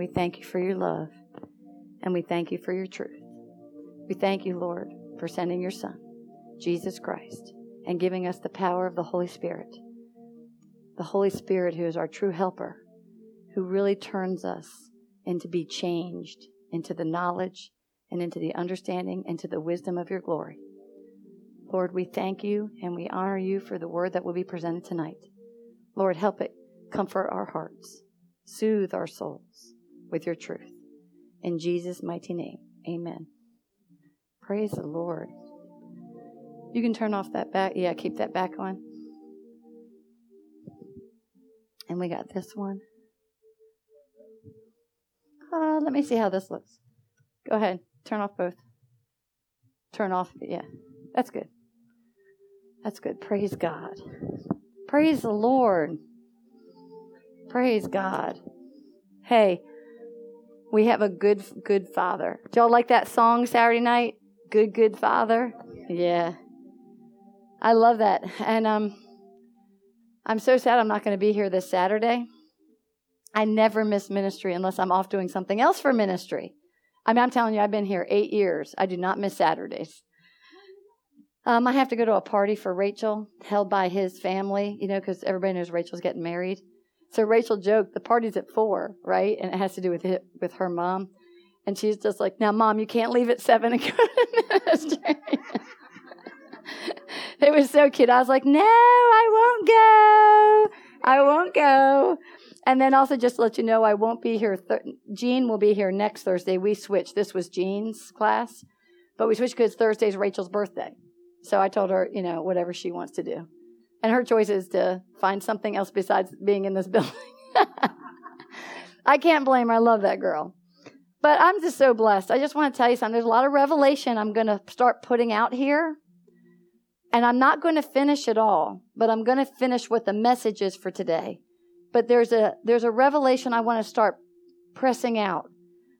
We thank you for your love and we thank you for your truth. We thank you, Lord, for sending your Son, Jesus Christ, and giving us the power of the Holy Spirit. The Holy Spirit, who is our true helper, who really turns us into be changed into the knowledge and into the understanding and to the wisdom of your glory. Lord, we thank you and we honor you for the word that will be presented tonight. Lord, help it comfort our hearts, soothe our souls with your truth. In Jesus' mighty name, amen. Praise the Lord. You can turn off that back. Yeah, keep that back on. And we got this one. Uh, let me see how this looks. Go ahead. Turn off both. Turn off. Yeah, that's good. That's good. Praise God. Praise the Lord. Praise God. Hey, we have a good, good Father. Do y'all like that song Saturday night? Good, good Father. Yeah, I love that. And um, I'm so sad I'm not going to be here this Saturday. I never miss ministry unless I'm off doing something else for ministry. I mean, I'm telling you, I've been here eight years. I do not miss Saturdays. Um, I have to go to a party for Rachel, held by his family, you know, because everybody knows Rachel's getting married. So Rachel joked, the party's at four, right? And it has to do with it, with her mom. And she's just like, now, mom, you can't leave at seven and go to ministry. it was so cute. I was like, no, I won't go. I won't go. And then also just to let you know, I won't be here. Th- Jean will be here next Thursday. We switched. This was Jean's class, but we switched because Thursday's Rachel's birthday. So I told her, you know, whatever she wants to do. And her choice is to find something else besides being in this building. I can't blame her. I love that girl. But I'm just so blessed. I just want to tell you something. There's a lot of revelation I'm going to start putting out here. And I'm not going to finish it all, but I'm going to finish what the message is for today but there's a there's a revelation I want to start pressing out.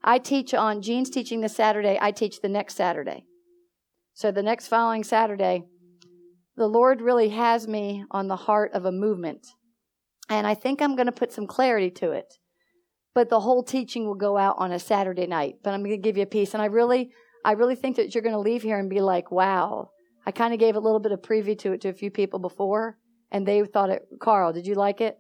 I teach on Jean's teaching this Saturday. I teach the next Saturday. So the next following Saturday, the Lord really has me on the heart of a movement. And I think I'm going to put some clarity to it. But the whole teaching will go out on a Saturday night. But I'm going to give you a piece. And I really, I really think that you're going to leave here and be like, wow. I kind of gave a little bit of preview to it to a few people before. And they thought it, Carl, did you like it?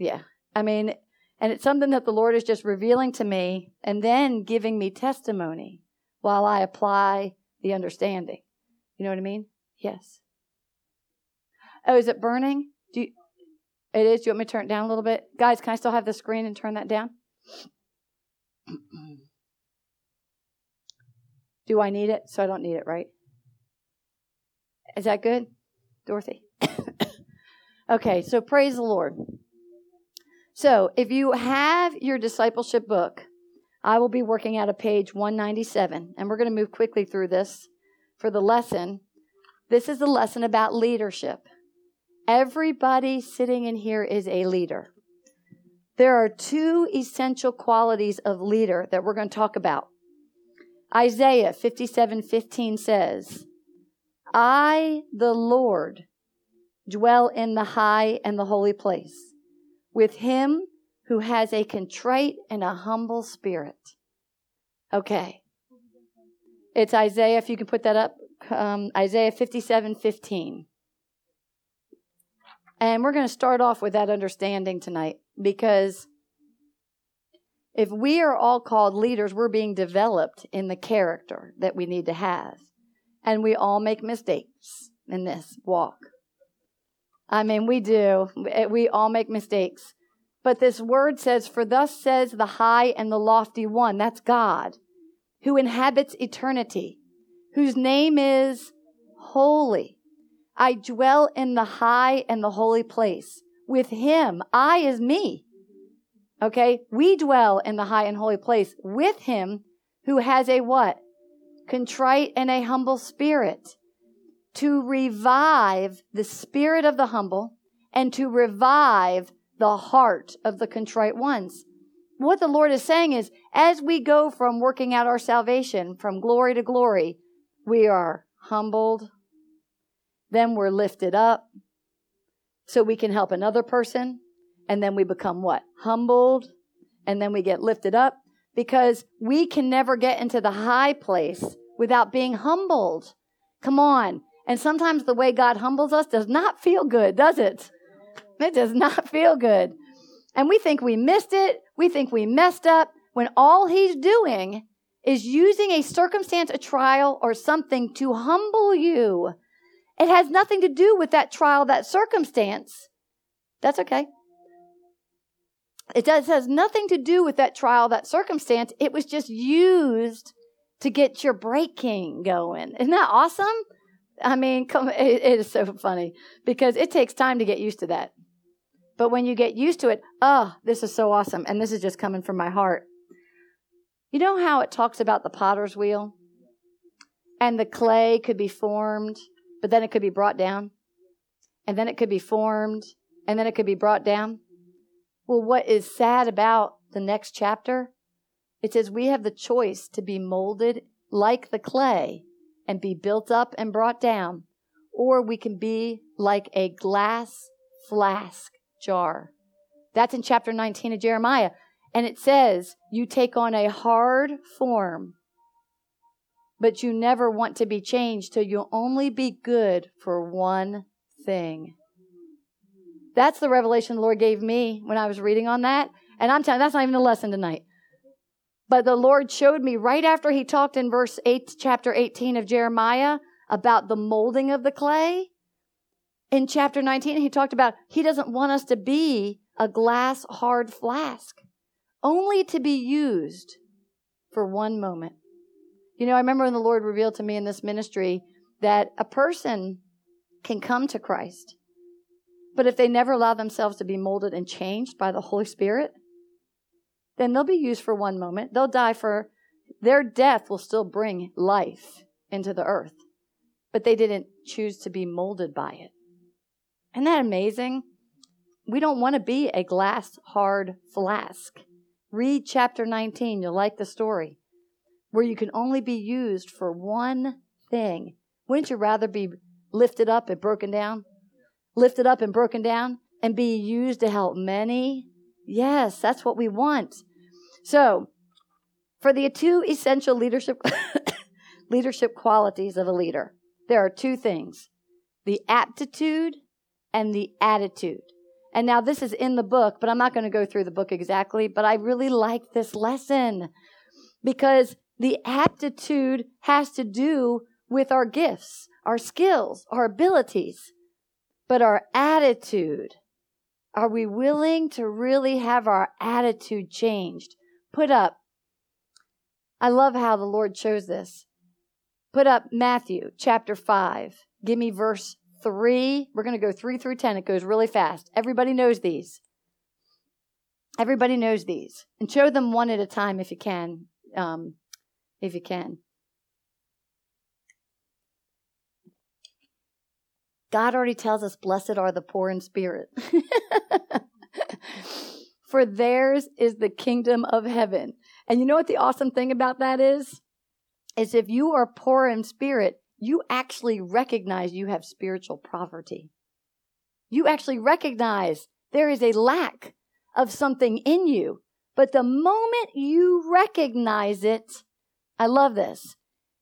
Yeah. I mean, and it's something that the Lord is just revealing to me and then giving me testimony while I apply the understanding. You know what I mean? Yes. Oh, is it burning? Do you, it is. Do you want me to turn it down a little bit? Guys, can I still have the screen and turn that down? Do I need it? So I don't need it, right? Is that good, Dorothy? okay, so praise the Lord. So if you have your discipleship book, I will be working out of page 197, and we're going to move quickly through this for the lesson. This is a lesson about leadership. Everybody sitting in here is a leader. There are two essential qualities of leader that we're going to talk about. Isaiah 57:15 says, "I, the Lord, dwell in the high and the holy place." with him who has a contrite and a humble spirit. Okay. It's Isaiah, if you can put that up, um, Isaiah 57 15. And we're going to start off with that understanding tonight because if we are all called leaders, we're being developed in the character that we need to have. And we all make mistakes in this walk. I mean, we do. We all make mistakes. But this word says, For thus says the high and the lofty one, that's God, who inhabits eternity, whose name is holy. I dwell in the high and the holy place. With him, I is me. Okay? We dwell in the high and holy place with him who has a what? Contrite and a humble spirit to revive the spirit of the humble and to revive the heart of the contrite ones. What the Lord is saying is, as we go from working out our salvation from glory to glory, we are humbled, then we're lifted up so we can help another person, and then we become what? Humbled, and then we get lifted up because we can never get into the high place without being humbled. Come on. And sometimes the way God humbles us does not feel good, does it? It does not feel good. And we think we missed it. We think we messed up when all he's doing is using a circumstance, a trial, or something to humble you. It has nothing to do with that trial, that circumstance. That's okay. It does has nothing to do with that trial, that circumstance. It was just used to get your breaking going. Isn't that awesome? I mean, come, it, it is so funny because it takes time to get used to that. But when you get used to it, oh, this is so awesome. And this is just coming from my heart. You know how it talks about the potter's wheel? And the clay could be formed, but then it could be brought down. And then it could be formed, and then it could be brought down. Well, what is sad about the next chapter? It says we have the choice to be molded like the clay and be built up and brought down, or we can be like a glass flask jar. That's in chapter 19 of Jeremiah. And it says, You take on a hard form, but you never want to be changed till you'll only be good for one thing. That's the revelation the Lord gave me when I was reading on that. And I'm telling that's not even the lesson tonight. But the Lord showed me right after he talked in verse 8, chapter 18 of Jeremiah about the molding of the clay. In chapter 19, he talked about he doesn't want us to be a glass hard flask, only to be used for one moment. You know, I remember when the Lord revealed to me in this ministry that a person can come to Christ, but if they never allow themselves to be molded and changed by the Holy Spirit, then they'll be used for one moment. They'll die for their death will still bring life into the earth, but they didn't choose to be molded by it. Isn't that amazing? We don't want to be a glass hard flask. Read chapter 19, you'll like the story, where you can only be used for one thing. Wouldn't you rather be lifted up and broken down? Lifted up and broken down and be used to help many? Yes, that's what we want. So, for the two essential leadership leadership qualities of a leader, there are two things: the aptitude and the attitude. And now this is in the book, but I'm not going to go through the book exactly, but I really like this lesson because the aptitude has to do with our gifts, our skills, our abilities, but our attitude. Are we willing to really have our attitude changed? Put up, I love how the Lord chose this. Put up Matthew chapter 5. Give me verse 3. We're going to go 3 through 10. It goes really fast. Everybody knows these. Everybody knows these. And show them one at a time if you can. Um, if you can. God already tells us, Blessed are the poor in spirit. For theirs is the kingdom of heaven. And you know what the awesome thing about that is? Is if you are poor in spirit, you actually recognize you have spiritual poverty. You actually recognize there is a lack of something in you. But the moment you recognize it, I love this,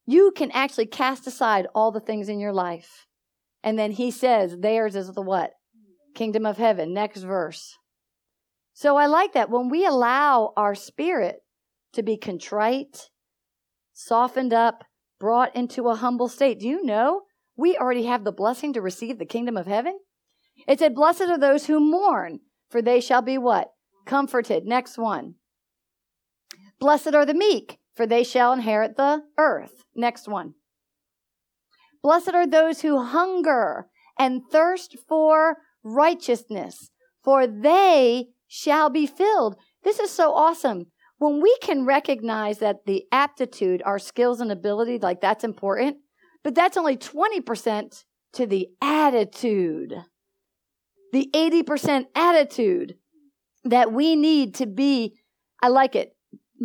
you can actually cast aside all the things in your life. And then he says, theirs is the what? Kingdom of heaven. Next verse. So I like that. When we allow our spirit to be contrite, softened up, brought into a humble state. Do you know we already have the blessing to receive the kingdom of heaven? It said, Blessed are those who mourn, for they shall be what? Comforted. Next one. Blessed are the meek, for they shall inherit the earth. Next one. Blessed are those who hunger and thirst for righteousness, for they shall be filled. This is so awesome when we can recognize that the aptitude, our skills and ability, like that's important, but that's only 20% to the attitude. The 80% attitude that we need to be, I like it.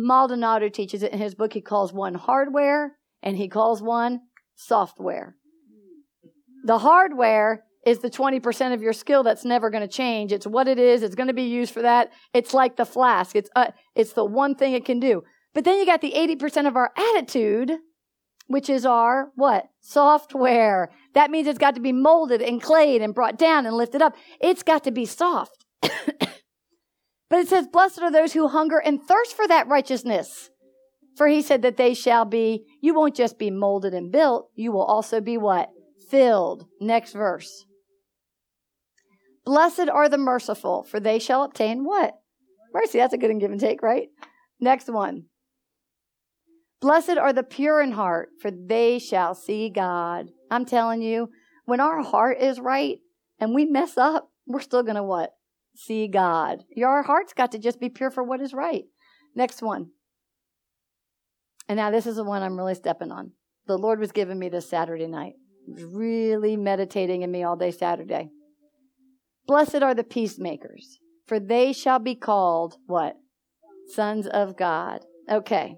Maldonado teaches it in his book. He calls one hardware and he calls one software. The hardware is the 20% of your skill that's never going to change. It's what it is. It's going to be used for that. It's like the flask. It's, uh, it's the one thing it can do. But then you got the 80% of our attitude, which is our what? Software. That means it's got to be molded and clayed and brought down and lifted up. It's got to be soft. but it says, blessed are those who hunger and thirst for that righteousness. For he said that they shall be, you won't just be molded and built, you will also be what? Filled. Next verse. Blessed are the merciful, for they shall obtain what? Mercy. That's a good and give and take, right? Next one. Blessed are the pure in heart, for they shall see God. I'm telling you, when our heart is right and we mess up, we're still going to what? See God. Your heart's got to just be pure for what is right. Next one. And now this is the one I'm really stepping on. The Lord was giving me this Saturday night. Was really meditating in me all day Saturday. Blessed are the peacemakers, for they shall be called what? Sons of God. Okay.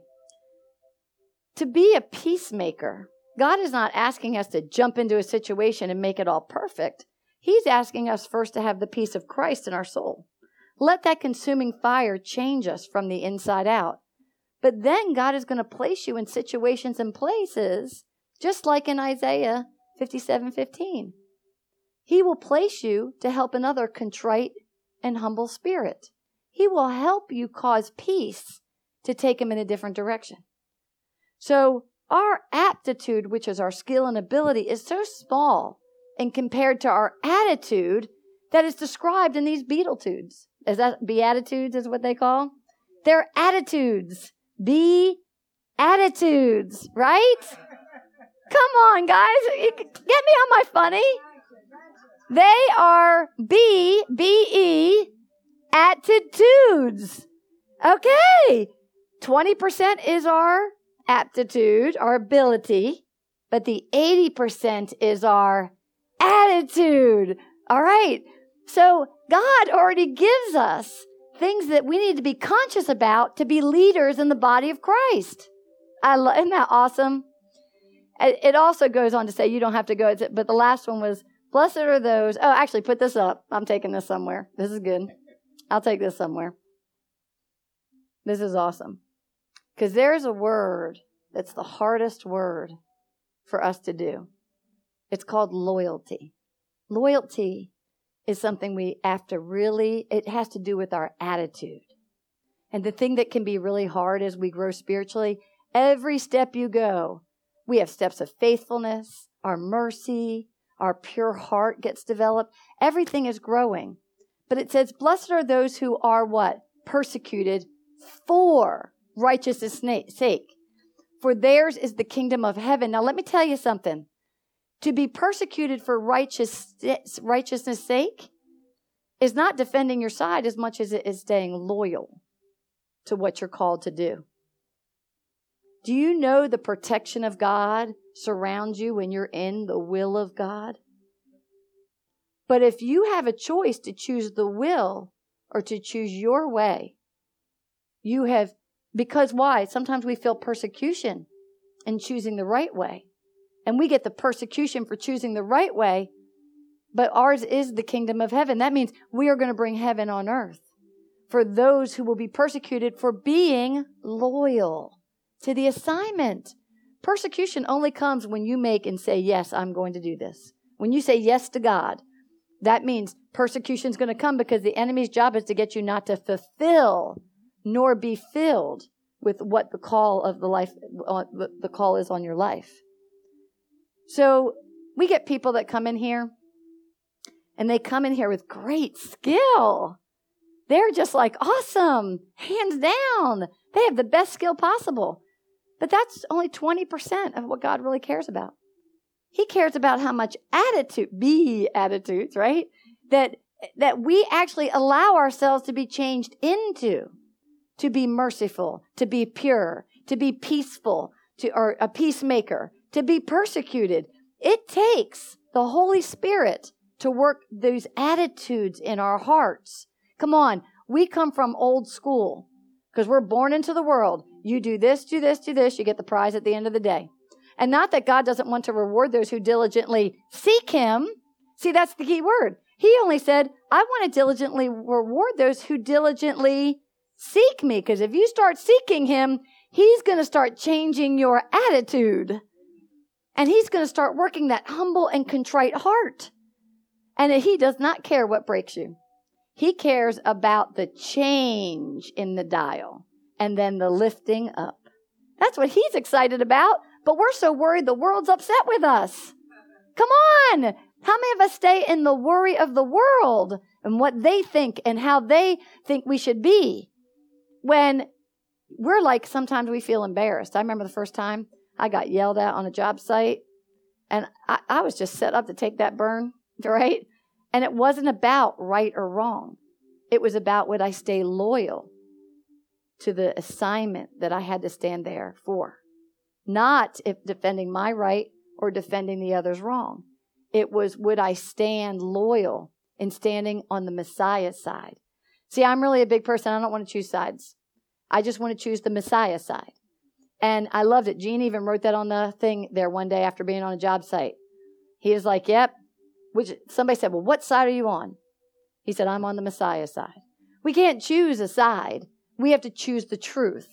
To be a peacemaker, God is not asking us to jump into a situation and make it all perfect. He's asking us first to have the peace of Christ in our soul. Let that consuming fire change us from the inside out. But then God is going to place you in situations and places, just like in Isaiah 57 15. He will place you to help another contrite and humble spirit. He will help you cause peace to take him in a different direction. So, our aptitude, which is our skill and ability, is so small and compared to our attitude that is described in these beatitudes. Is that beatitudes is what they call? They're attitudes. Be attitudes, right? Come on, guys. Get me on my funny. They are B, B E, attitudes. Okay. 20% is our aptitude, our ability, but the 80% is our attitude. All right. So God already gives us things that we need to be conscious about to be leaders in the body of Christ. I love, isn't that awesome? It also goes on to say you don't have to go, but the last one was Blessed are those. Oh, actually, put this up. I'm taking this somewhere. This is good. I'll take this somewhere. This is awesome. Because there's a word that's the hardest word for us to do. It's called loyalty. Loyalty is something we have to really, it has to do with our attitude. And the thing that can be really hard as we grow spiritually, every step you go, we have steps of faithfulness, our mercy, our pure heart gets developed. Everything is growing. But it says, Blessed are those who are what? Persecuted for righteousness' sake. For theirs is the kingdom of heaven. Now, let me tell you something. To be persecuted for righteous, righteousness' sake is not defending your side as much as it is staying loyal to what you're called to do. Do you know the protection of God surrounds you when you're in the will of God? But if you have a choice to choose the will or to choose your way, you have, because why? Sometimes we feel persecution in choosing the right way. And we get the persecution for choosing the right way, but ours is the kingdom of heaven. That means we are going to bring heaven on earth for those who will be persecuted for being loyal to the assignment. Persecution only comes when you make and say, Yes, I'm going to do this. When you say yes to God, that means persecution is going to come because the enemy's job is to get you not to fulfill nor be filled with what the call of the life, uh, the call is on your life. So we get people that come in here and they come in here with great skill. They're just like awesome, hands down. They have the best skill possible. But that's only 20% of what God really cares about. He cares about how much attitude, be attitudes, right? That, that we actually allow ourselves to be changed into, to be merciful, to be pure, to be peaceful, to, or a peacemaker, to be persecuted. It takes the Holy Spirit to work those attitudes in our hearts. Come on, we come from old school because we're born into the world. You do this, do this, do this, you get the prize at the end of the day. And not that God doesn't want to reward those who diligently seek Him. See, that's the key word. He only said, I want to diligently reward those who diligently seek me. Because if you start seeking him, he's going to start changing your attitude. And he's going to start working that humble and contrite heart. And he does not care what breaks you. He cares about the change in the dial and then the lifting up. That's what he's excited about. But we're so worried the world's upset with us. Come on. How many of us stay in the worry of the world and what they think and how they think we should be? When we're like, sometimes we feel embarrassed. I remember the first time I got yelled at on a job site and I, I was just set up to take that burn, right? And it wasn't about right or wrong. It was about would I stay loyal to the assignment that I had to stand there for? Not if defending my right or defending the other's wrong. It was would I stand loyal in standing on the Messiah's side? See, I'm really a big person. I don't want to choose sides. I just want to choose the Messiah side. And I loved it. Gene even wrote that on the thing there one day after being on a job site. He was like, Yep, which somebody said, Well, what side are you on? He said, I'm on the Messiah side. We can't choose a side. We have to choose the truth.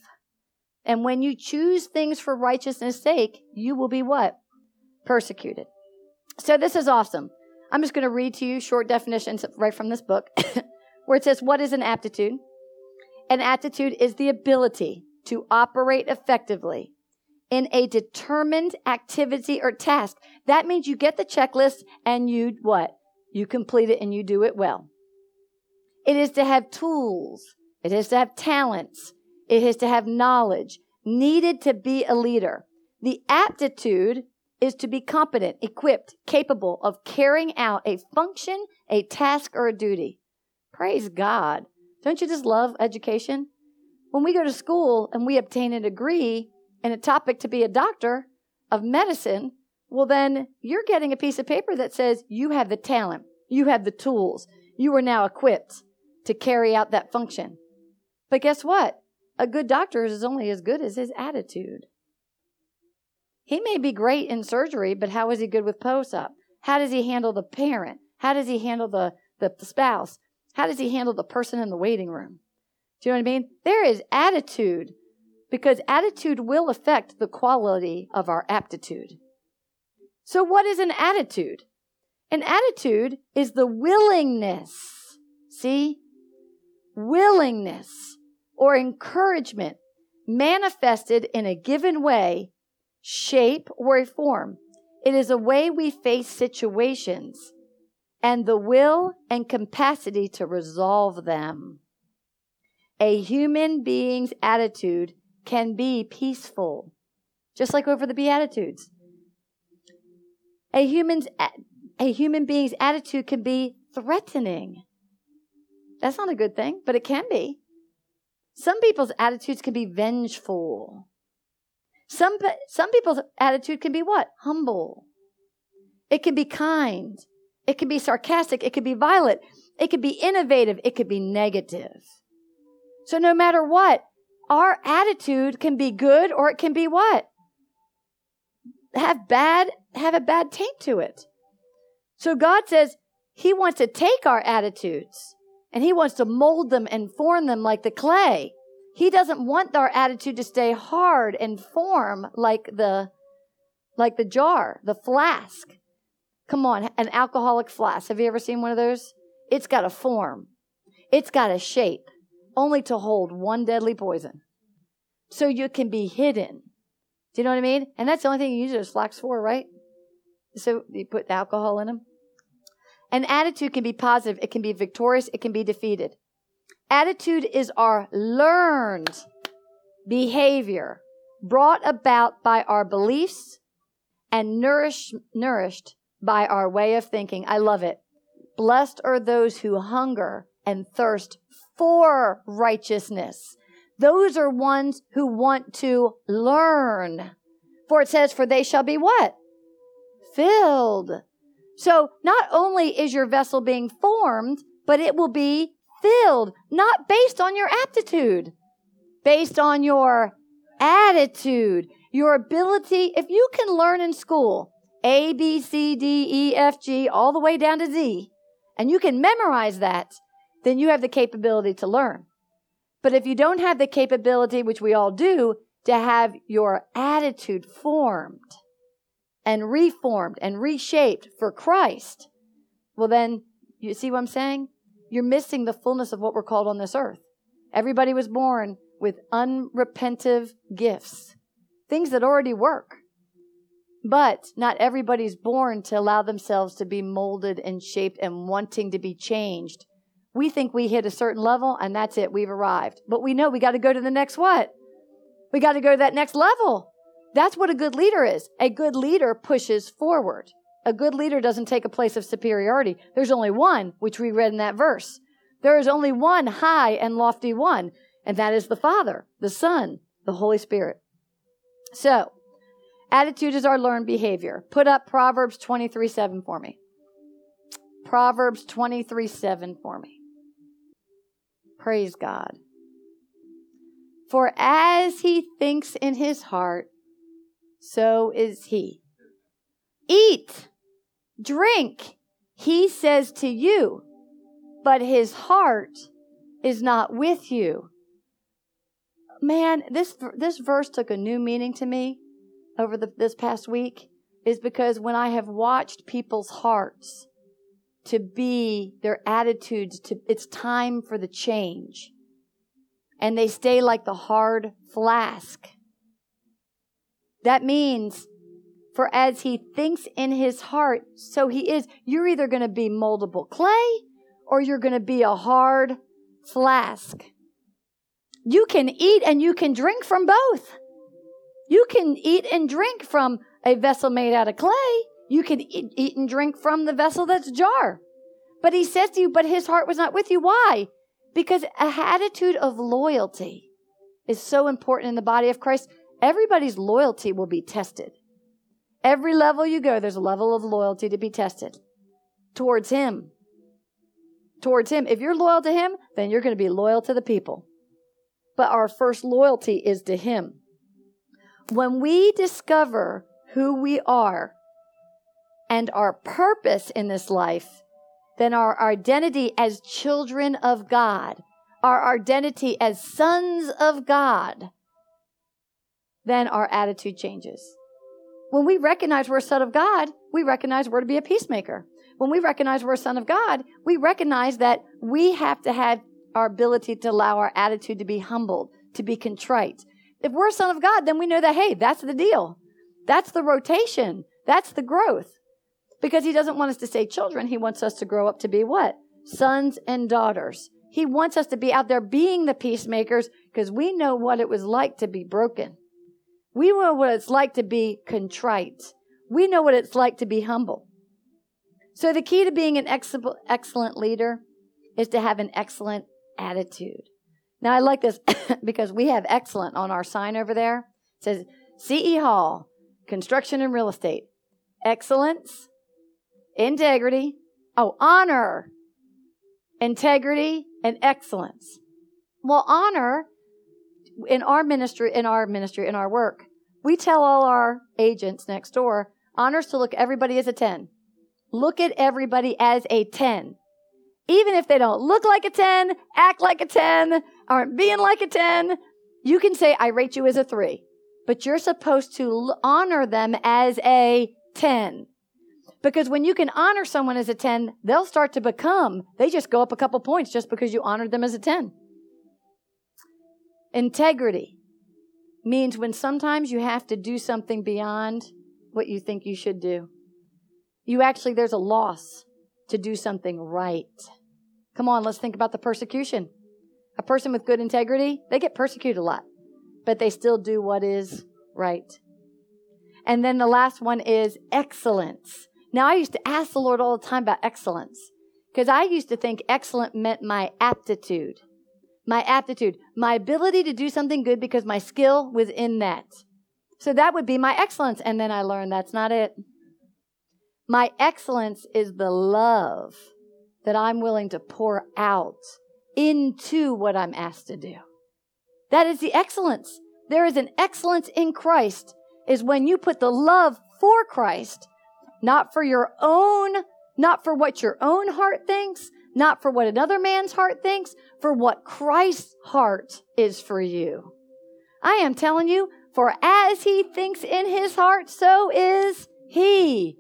And when you choose things for righteousness' sake, you will be what? Persecuted. So this is awesome. I'm just going to read to you short definitions right from this book where it says, What is an aptitude? An aptitude is the ability to operate effectively in a determined activity or task. That means you get the checklist and you what? You complete it and you do it well. It is to have tools. It is to have talents. It is to have knowledge needed to be a leader. The aptitude is to be competent, equipped, capable of carrying out a function, a task, or a duty. Praise God. Don't you just love education? When we go to school and we obtain a degree, and a topic to be a doctor of medicine, well, then you're getting a piece of paper that says you have the talent, you have the tools, you are now equipped to carry out that function. But guess what? A good doctor is only as good as his attitude. He may be great in surgery, but how is he good with post op? How does he handle the parent? How does he handle the, the spouse? How does he handle the person in the waiting room? Do you know what I mean? There is attitude because attitude will affect the quality of our aptitude. So, what is an attitude? An attitude is the willingness, see? Willingness or encouragement manifested in a given way, shape, or form. It is a way we face situations and the will and capacity to resolve them. A human being's attitude can be peaceful, just like over the Beatitudes. A human's a human being's attitude can be threatening. That's not a good thing, but it can be. Some people's attitudes can be vengeful. Some some people's attitude can be what? Humble. It can be kind. It can be sarcastic. It can be violent. It can be innovative. It could be negative. So no matter what, our attitude can be good or it can be what? Have bad, have a bad taint to it. So God says He wants to take our attitudes and He wants to mold them and form them like the clay. He doesn't want our attitude to stay hard and form like the, like the jar, the flask. Come on, an alcoholic flask. Have you ever seen one of those? It's got a form. It's got a shape only to hold one deadly poison. So you can be hidden. Do you know what I mean? And that's the only thing you use those flax for, right? So you put alcohol in them. An attitude can be positive, it can be victorious, it can be defeated. Attitude is our learned behavior brought about by our beliefs and nourished, nourished by our way of thinking. I love it. Blessed are those who hunger and thirst for righteousness. Those are ones who want to learn. For it says, For they shall be what? Filled. So not only is your vessel being formed, but it will be filled, not based on your aptitude, based on your attitude, your ability. If you can learn in school, A, B, C, D, E, F, G, all the way down to Z, and you can memorize that, then you have the capability to learn. But if you don't have the capability, which we all do, to have your attitude formed and reformed and reshaped for Christ, well, then, you see what I'm saying? You're missing the fullness of what we're called on this earth. Everybody was born with unrepentive gifts, things that already work. But not everybody's born to allow themselves to be molded and shaped and wanting to be changed. We think we hit a certain level and that's it, we've arrived. But we know we got to go to the next what? We got to go to that next level. That's what a good leader is. A good leader pushes forward. A good leader doesn't take a place of superiority. There's only one, which we read in that verse. There is only one high and lofty one, and that is the Father, the Son, the Holy Spirit. So, attitude is our learned behavior. Put up Proverbs 23 7 for me. Proverbs 23 7 for me. Praise God. For as he thinks in his heart, so is he. Eat, drink, he says to you, but his heart is not with you. Man, this this verse took a new meaning to me over the, this past week is because when I have watched people's hearts to be their attitudes to it's time for the change. And they stay like the hard flask. That means for as he thinks in his heart so he is. You're either going to be moldable clay or you're going to be a hard flask. You can eat and you can drink from both. You can eat and drink from a vessel made out of clay you can eat, eat and drink from the vessel that's jar but he says to you, but his heart was not with you. Why? Because a attitude of loyalty is so important in the body of Christ. Everybody's loyalty will be tested. Every level you go, there's a level of loyalty to be tested towards him. Towards him. If you're loyal to him, then you're going to be loyal to the people. But our first loyalty is to him. When we discover who we are and our purpose in this life, then our identity as children of God, our identity as sons of God, then our attitude changes. When we recognize we're a son of God, we recognize we're to be a peacemaker. When we recognize we're a son of God, we recognize that we have to have our ability to allow our attitude to be humbled, to be contrite. If we're a son of God, then we know that, hey, that's the deal. That's the rotation. That's the growth. Because he doesn't want us to say children. He wants us to grow up to be what? Sons and daughters. He wants us to be out there being the peacemakers because we know what it was like to be broken. We know what it's like to be contrite. We know what it's like to be humble. So the key to being an excellent leader is to have an excellent attitude. Now I like this because we have excellent on our sign over there. It says CE Hall, construction and real estate. Excellence, integrity, oh, honor, integrity, and excellence. Well, honor in our ministry, in our ministry, in our work, we tell all our agents next door, honors to look everybody as a 10. Look at everybody as a 10. Even if they don't look like a 10, act like a 10, aren't being like a 10, you can say, I rate you as a 3. But you're supposed to honor them as a 10. Because when you can honor someone as a 10, they'll start to become, they just go up a couple points just because you honored them as a 10. Integrity means when sometimes you have to do something beyond what you think you should do. You actually, there's a loss to do something right. Come on, let's think about the persecution. A person with good integrity, they get persecuted a lot, but they still do what is right. And then the last one is excellence. Now, I used to ask the Lord all the time about excellence because I used to think excellent meant my aptitude. My aptitude, my ability to do something good because my skill was in that. So that would be my excellence. And then I learned that's not it. My excellence is the love that I'm willing to pour out into what I'm asked to do. That is the excellence. There is an excellence in Christ is when you put the love for Christ not for your own, not for what your own heart thinks, not for what another man's heart thinks, for what Christ's heart is for you. I am telling you, for as he thinks in his heart, so is he.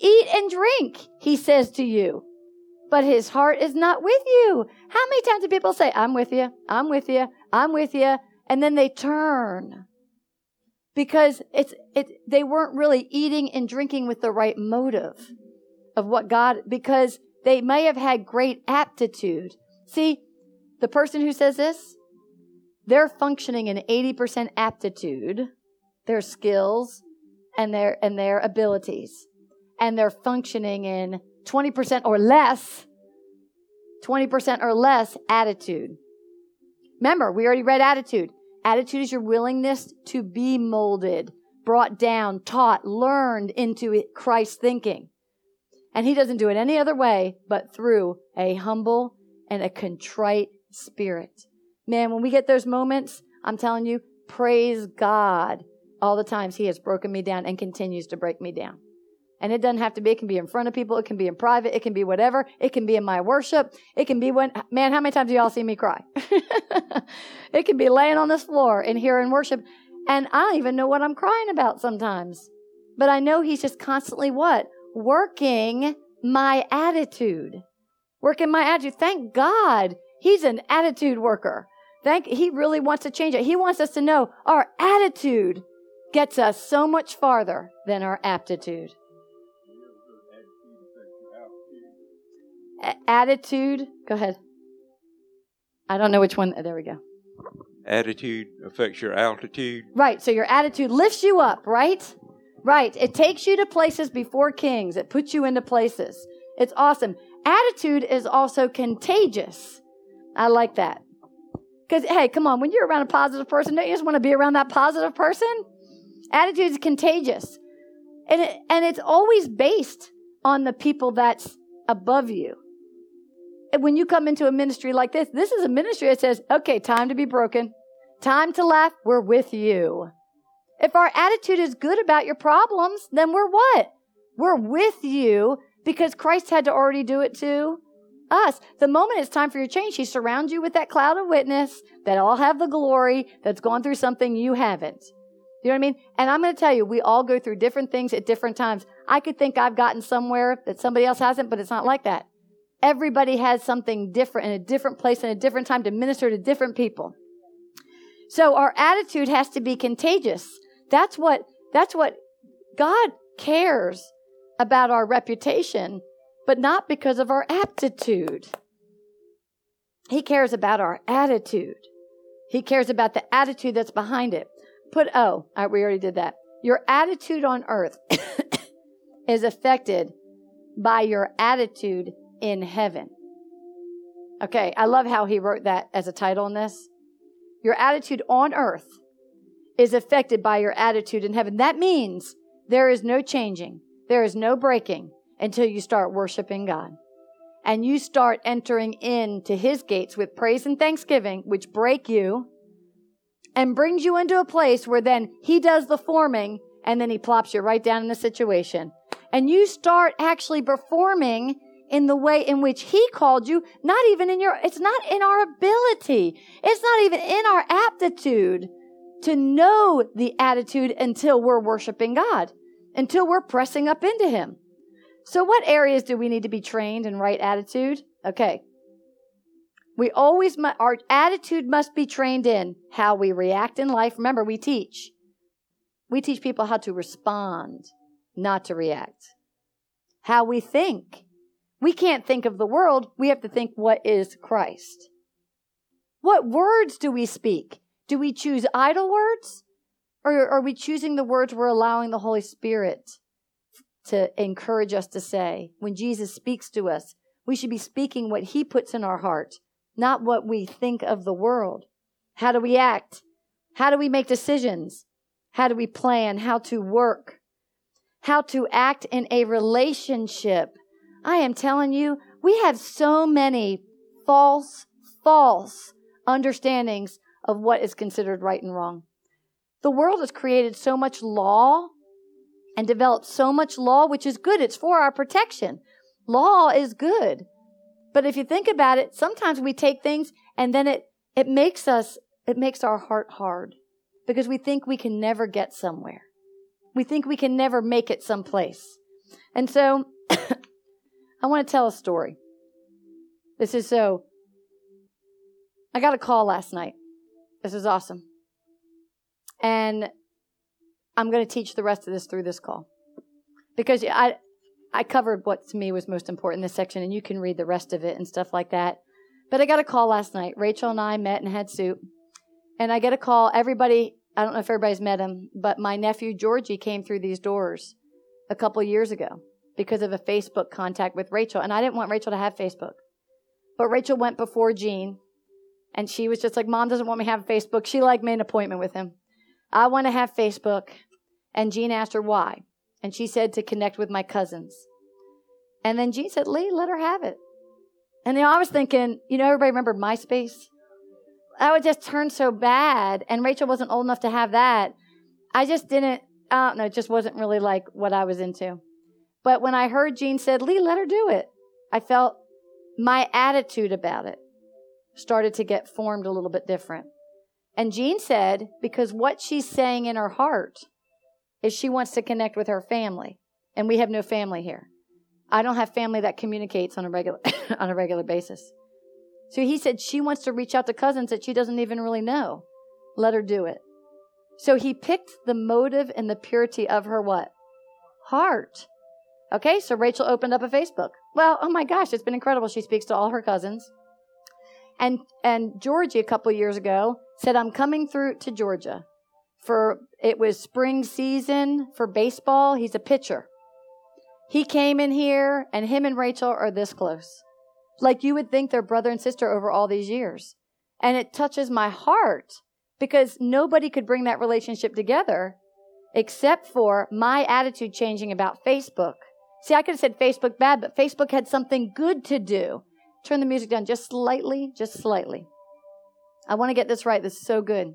Eat and drink, he says to you. But his heart is not with you. How many times do people say, I'm with you, I'm with you, I'm with you, and then they turn? Because it's, it, they weren't really eating and drinking with the right motive of what God, because they may have had great aptitude. See, the person who says this, they're functioning in 80% aptitude, their skills and their and their abilities. And they're functioning in 20% or less 20% or less attitude. Remember, we already read attitude. Attitude is your willingness to be molded, brought down, taught, learned into Christ's thinking. And he doesn't do it any other way but through a humble and a contrite spirit. Man, when we get those moments, I'm telling you, praise God all the times He has broken me down and continues to break me down. And it doesn't have to be, it can be in front of people, it can be in private, it can be whatever, it can be in my worship, it can be when, man, how many times do y'all see me cry? it can be laying on this floor and here in worship, and I don't even know what I'm crying about sometimes. But I know He's just constantly what? Working my attitude. Working my attitude. Thank God He's an attitude worker. Thank, he really wants to change it. He wants us to know our attitude gets us so much farther than our aptitude. Attitude, go ahead. I don't know which one. There we go. Attitude affects your altitude. Right. So your attitude lifts you up, right? Right. It takes you to places before kings. It puts you into places. It's awesome. Attitude is also contagious. I like that. Because, hey, come on, when you're around a positive person, don't you just want to be around that positive person? Attitude is contagious. And, it, and it's always based on the people that's above you. When you come into a ministry like this, this is a ministry that says, okay, time to be broken, time to laugh, we're with you. If our attitude is good about your problems, then we're what? We're with you because Christ had to already do it too us. The moment it's time for your change, He surrounds you with that cloud of witness that all have the glory that's gone through something you haven't. You know what I mean? And I'm going to tell you, we all go through different things at different times. I could think I've gotten somewhere that somebody else hasn't, but it's not like that. Everybody has something different in a different place and a different time to minister to different people. So our attitude has to be contagious. That's what, that's what God cares about our reputation but not because of our aptitude. He cares about our attitude. He cares about the attitude that's behind it. Put oh, we already did that. Your attitude on earth is affected by your attitude in heaven. Okay, I love how he wrote that as a title in this. Your attitude on earth is affected by your attitude in heaven. That means there is no changing, there is no breaking, until you start worshiping God. And you start entering into his gates with praise and thanksgiving, which break you and brings you into a place where then he does the forming and then he plops you right down in the situation. And you start actually performing in the way in which he called you, not even in your, it's not in our ability. It's not even in our aptitude to know the attitude until we're worshiping God, until we're pressing up into him. So, what areas do we need to be trained in right attitude? Okay. We always, our attitude must be trained in how we react in life. Remember, we teach. We teach people how to respond, not to react. How we think. We can't think of the world. We have to think what is Christ. What words do we speak? Do we choose idle words? Or are we choosing the words we're allowing the Holy Spirit to encourage us to say. When Jesus speaks to us, we should be speaking what he puts in our heart, not what we think of the world. How do we act? How do we make decisions? How do we plan? How to work? How to act in a relationship? I am telling you, we have so many false, false understandings of what is considered right and wrong. The world has created so much law and developed so much law, which is good. It's for our protection. Law is good. But if you think about it, sometimes we take things and then it, it makes us, it makes our heart hard because we think we can never get somewhere. We think we can never make it someplace. And so I want to tell a story. This is so. I got a call last night. This is awesome. And I'm going to teach the rest of this through this call. Because I, I covered what to me was most important in this section, and you can read the rest of it and stuff like that. But I got a call last night. Rachel and I met and had soup. And I get a call. Everybody, I don't know if everybody's met him, but my nephew Georgie came through these doors a couple years ago because of a Facebook contact with Rachel. And I didn't want Rachel to have Facebook. But Rachel went before Jean, and she was just like, Mom doesn't want me to have Facebook. She like made an appointment with him. I want to have Facebook. And Jean asked her why. And she said to connect with my cousins. And then Jean said, Leigh, let her have it. And then I was thinking, you know, everybody remember MySpace? That would just turn so bad. And Rachel wasn't old enough to have that. I just didn't, I don't know, it just wasn't really like what I was into. But when I heard Jean said, Leigh, let her do it, I felt my attitude about it started to get formed a little bit different. And Jean said, because what she's saying in her heart is she wants to connect with her family. And we have no family here. I don't have family that communicates on a regular on a regular basis. So he said she wants to reach out to cousins that she doesn't even really know. Let her do it. So he picked the motive and the purity of her what? Heart. Okay, so Rachel opened up a Facebook. Well, oh my gosh, it's been incredible. She speaks to all her cousins. And and Georgie a couple years ago said, I'm coming through to Georgia for it was spring season for baseball. He's a pitcher. He came in here and him and Rachel are this close. Like you would think they're brother and sister over all these years. And it touches my heart because nobody could bring that relationship together except for my attitude changing about Facebook. See, I could have said Facebook bad, but Facebook had something good to do. Turn the music down just slightly, just slightly. I want to get this right. This is so good.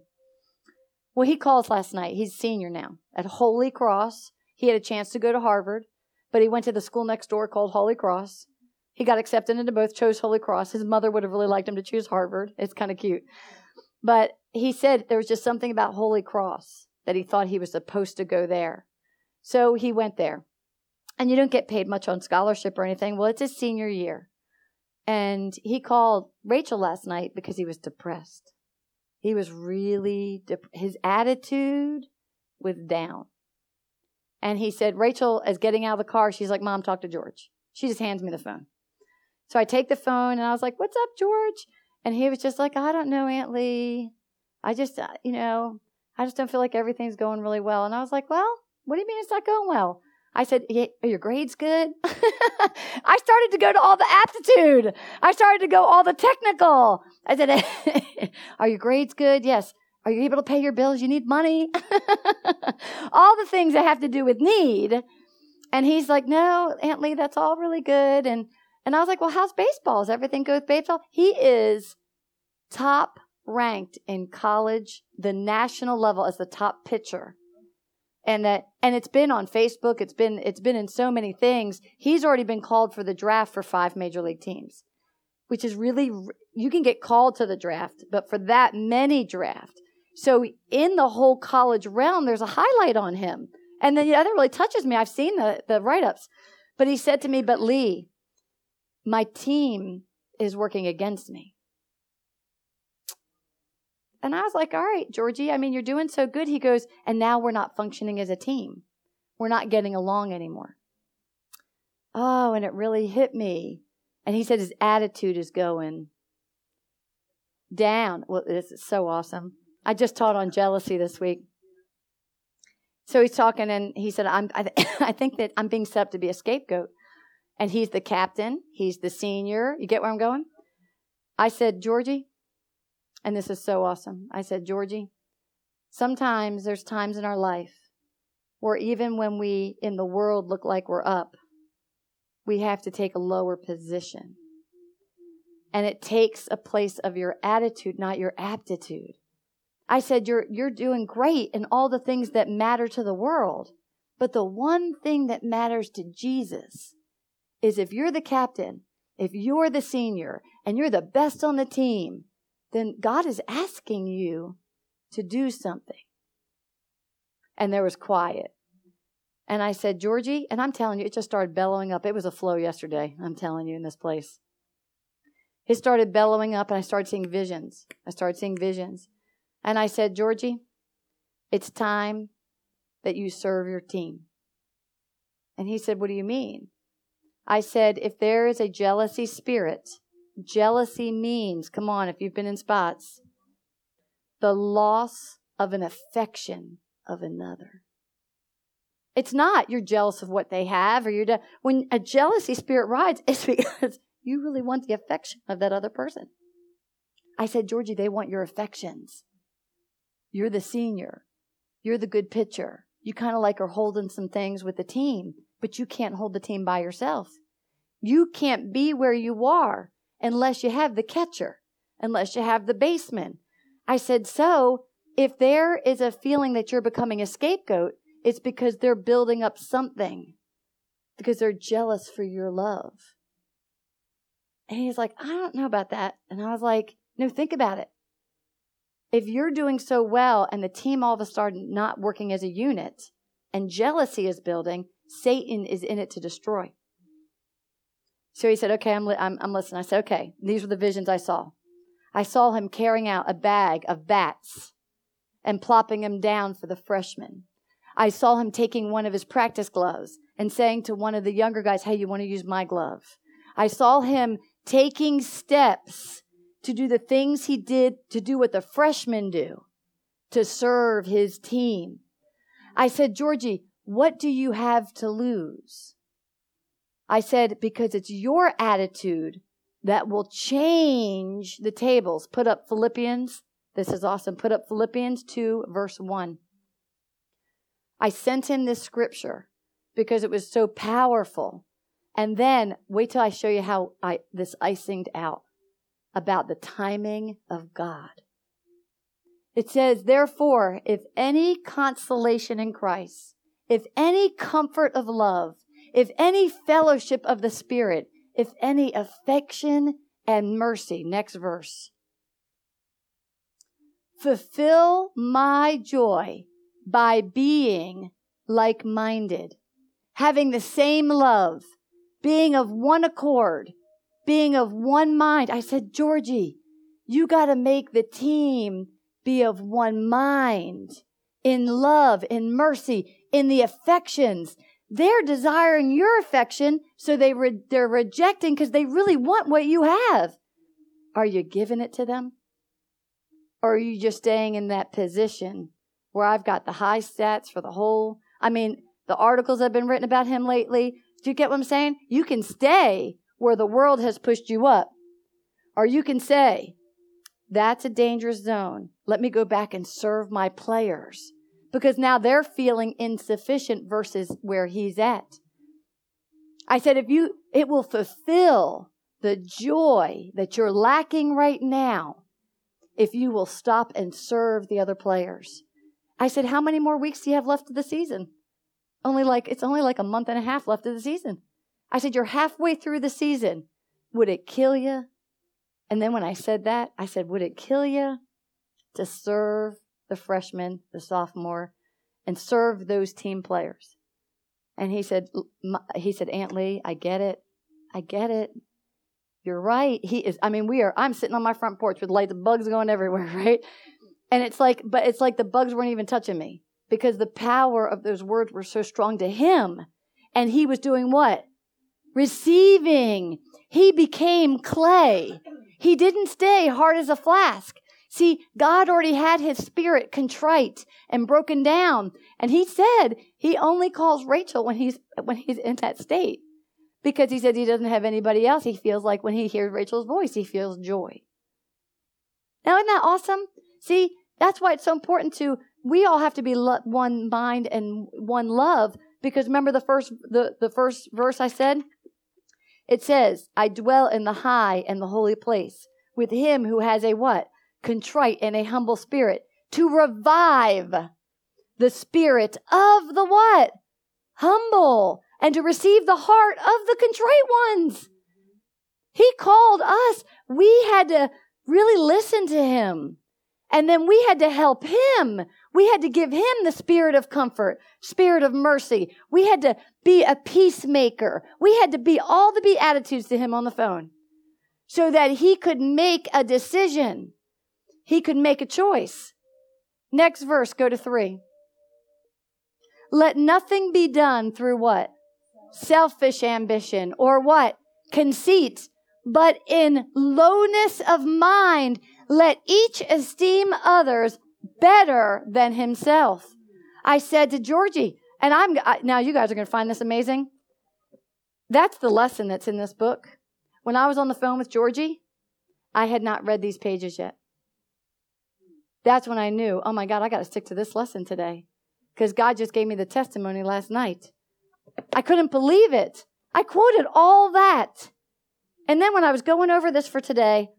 Well, he calls last night. He's senior now at Holy Cross. He had a chance to go to Harvard, but he went to the school next door called Holy Cross. He got accepted into both, chose Holy Cross. His mother would have really liked him to choose Harvard. It's kind of cute. But he said there was just something about Holy Cross that he thought he was supposed to go there. So he went there. And you don't get paid much on scholarship or anything. Well, it's his senior year. And he called Rachel last night because he was depressed. He was really, dep- his attitude was down. And he said, Rachel is getting out of the car. She's like, Mom, talk to George. She just hands me the phone. So I take the phone and I was like, What's up, George? And he was just like, I don't know, Aunt Leigh. I just, uh, you know, I just don't feel like everything's going really well. And I was like, Well, what do you mean it's not going well? I said, yeah, Are your grades good? I started to go to all the aptitude. I started to go all the technical. I said, Are your grades good? Yes. Are you able to pay your bills? You need money? all the things that have to do with need. And he's like, No, Aunt Leigh, that's all really good. And and I was like, Well, how's baseball? Is everything good with baseball? He is top ranked in college, the national level as the top pitcher and that and it's been on Facebook it's been it's been in so many things. He's already been called for the draft for five major league teams which is really you can get called to the draft but for that many draft. So in the whole college realm there's a highlight on him. And then yeah, that really touches me i've seen the, the write-ups but he said to me but Leigh my team is working against me and I was like, all right, Georgie, I mean, you're doing so good. He goes, and now we're not functioning as a team. We're not getting along anymore. Oh, and it really hit me. And he said his attitude is going down. Well, this is so awesome. I just taught on jealousy this week. So he's talking, and he said, I'm, I, th- I think that I'm being set up to be a scapegoat. And he's the captain, he's the senior. You get where I'm going? I said, Georgie, and this is so awesome. I said, Georgie, sometimes there's times in our life where even when we in the world look like we're up, we have to take a lower position. And it takes a place of your attitude, not your aptitude. I said, you're, you're doing great in all the things that matter to the world. But the one thing that matters to Jesus is if you're the captain, if you're the senior, and you're the best on the team, then God is asking you to do something. And there was quiet. And I said, Georgie, and I'm telling you, it just started bellowing up. It was a flow yesterday, I'm telling you, in this place. It started bellowing up, and I started seeing visions. I started seeing visions. And I said, Georgie, it's time that you serve your team. And he said, What do you mean? I said, If there is a jealousy spirit, jealousy means, come on, if you've been in spots, the loss of an affection of another. It's not you're jealous of what they have or you're de- when a jealousy spirit rides, it's because you really want the affection of that other person. I said, Georgie, they want your affections. You're the senior. You're the good pitcher. You kind of like are holding some things with the team, but you can't hold the team by yourself. You can't be where you are unless you have the catcher, unless you have the baseman. I said, so if there is a feeling that you're becoming a scapegoat, it's because they're building up something, because they're jealous for your love. And he's like, I don't know about that. And I was like, no, think about it. If you're doing so well and the team all of a sudden not working as a unit and jealousy is building, Satan is in it to destroy. So he said, Okay, I'm, li- I'm, I'm listening. I said, Okay, these were the visions I saw. I saw him carrying out a bag of bats and plopping them down for the freshmen. I saw him taking one of his practice gloves and saying to one of the younger guys, Hey, you want to use my glove? I saw him taking steps to do the things he did, to do what the freshmen do, to serve his team. I said, Georgie, what do you have to lose? I said, because it's your attitude that will change the tables. Put up Philippians. This is awesome. Put up Philippians 2, verse 1. I sent him this scripture because it was so powerful. And then wait till I show you how I, this icinged out about the timing of God. It says, therefore, if any consolation in Christ, if any comfort of love, if any fellowship of the Spirit, if any affection and mercy. Next verse. Fulfill my joy by being like minded, having the same love, being of one accord, being of one mind. I said, Georgie, you got to make the team be of one mind in love, in mercy, in the affections. They're desiring your affection, so they re- they're rejecting because they really want what you have. Are you giving it to them? Or are you just staying in that position where I've got the high stats for the whole? I mean, the articles have been written about him lately. Do you get what I'm saying? You can stay where the world has pushed you up. Or you can say, that's a dangerous zone. Let me go back and serve my players because now they're feeling insufficient versus where he's at. I said, if you, it will fulfill the joy that you're lacking right now if you will stop and serve the other players. I said, how many more weeks do you have left of the season? Only like, it's only like a month and a half left of the season. I said, you're halfway through the season. Would it kill you? And then when I said that, I said, would it kill you to serve the freshman, the sophomore, and serve those team players. And he said, he said, Aunt Leigh, I get it. I get it. You're right. He is, I mean, we are, I'm sitting on my front porch with like the bugs going everywhere, right? And it's like, but it's like the bugs weren't even touching me because the power of those words were so strong to him. And he was doing what? Receiving. He became clay. He didn't stay hard as a flask. See, God already had his spirit contrite and broken down. And he said he only calls Rachel when he's, when he's in that state. Because he said he doesn't have anybody else. He feels like when he hears Rachel's voice, he feels joy. Now, isn't that awesome? See, that's why it's so important to, we all have to be lo- one mind and one love. Because remember the first, the, the first verse I said? It says, I dwell in the high and the holy place with him who has a what? Contrite, and a humble spirit, to revive the spirit of the what? humble and to receive the heart of the contrite ones. He called us. We had to really listen to him. And then we had to help him. We had to give him the spirit of comfort, spirit of mercy. We had to be a peacemaker. We had to be all the beatitudes to him on the phone so that he could make a decision. He could make a choice. Next verse, go to three. Let nothing be done through what? Selfish ambition or what? Conceit, but in lowness of mind, let each esteem others better than himself. I said to Georgie, and I'm now you guys are going to find this amazing. That's the lesson that's in this book. When I was on the phone with Georgie, I had not read these pages yet. That's when I knew, oh my God, I got to stick to this lesson today. Because God just gave me the testimony last night. I couldn't believe it. I quoted all that. And then when I was going over this for today,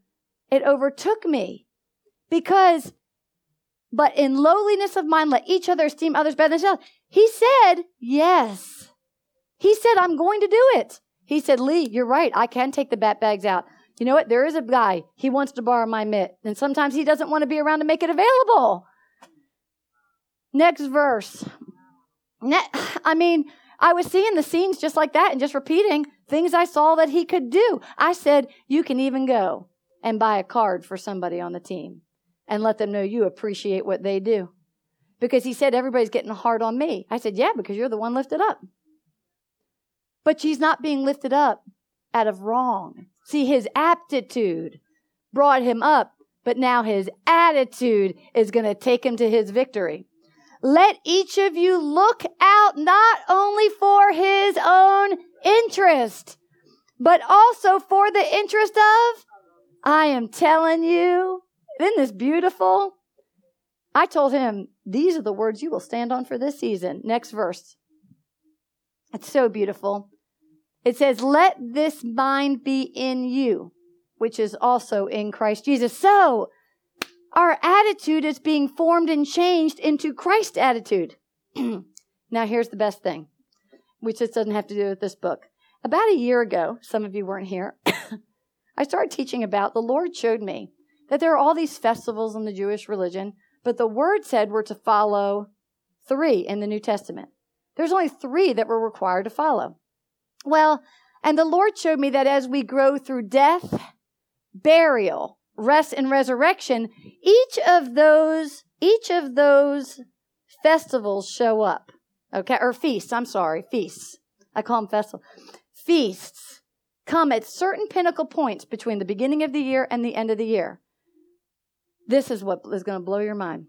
it overtook me. Because, but in lowliness of mind, let each other esteem others better than themselves. He said, yes. He said, I'm going to do it. He said, Leigh, you're right. I can take the bat bags out. You know what? There is a guy. He wants to borrow my mitt. And sometimes he doesn't want to be around to make it available. Next verse. I mean, I was seeing the scenes just like that and just repeating things I saw that he could do. I said, You can even go and buy a card for somebody on the team and let them know you appreciate what they do. Because he said, Everybody's getting hard on me. I said, Yeah, because you're the one lifted up. But she's not being lifted up out of wrong. See, his aptitude brought him up, but now his attitude is going to take him to his victory. Let each of you look out not only for his own interest, but also for the interest of, I am telling you, isn't this beautiful? I told him, these are the words you will stand on for this season. Next verse. It's so beautiful. It says, Let this mind be in you, which is also in Christ Jesus. So, our attitude is being formed and changed into Christ attitude. now, here's the best thing, which just doesn't have to do with this book. About a year ago, some of you weren't here, I started teaching about the Lord showed me that there are all these festivals in the Jewish religion, but the word said we're to follow three in the New Testament. There's only three that we're required to follow. Well, and the Lord showed me that as we grow through death, burial, rest, and resurrection, each of those, each of those festivals show up. Okay, or feasts, I'm sorry, feasts. I call them festivals. Feasts come at certain pinnacle points between the beginning of the year and the end of the year. This is what is going to blow your mind.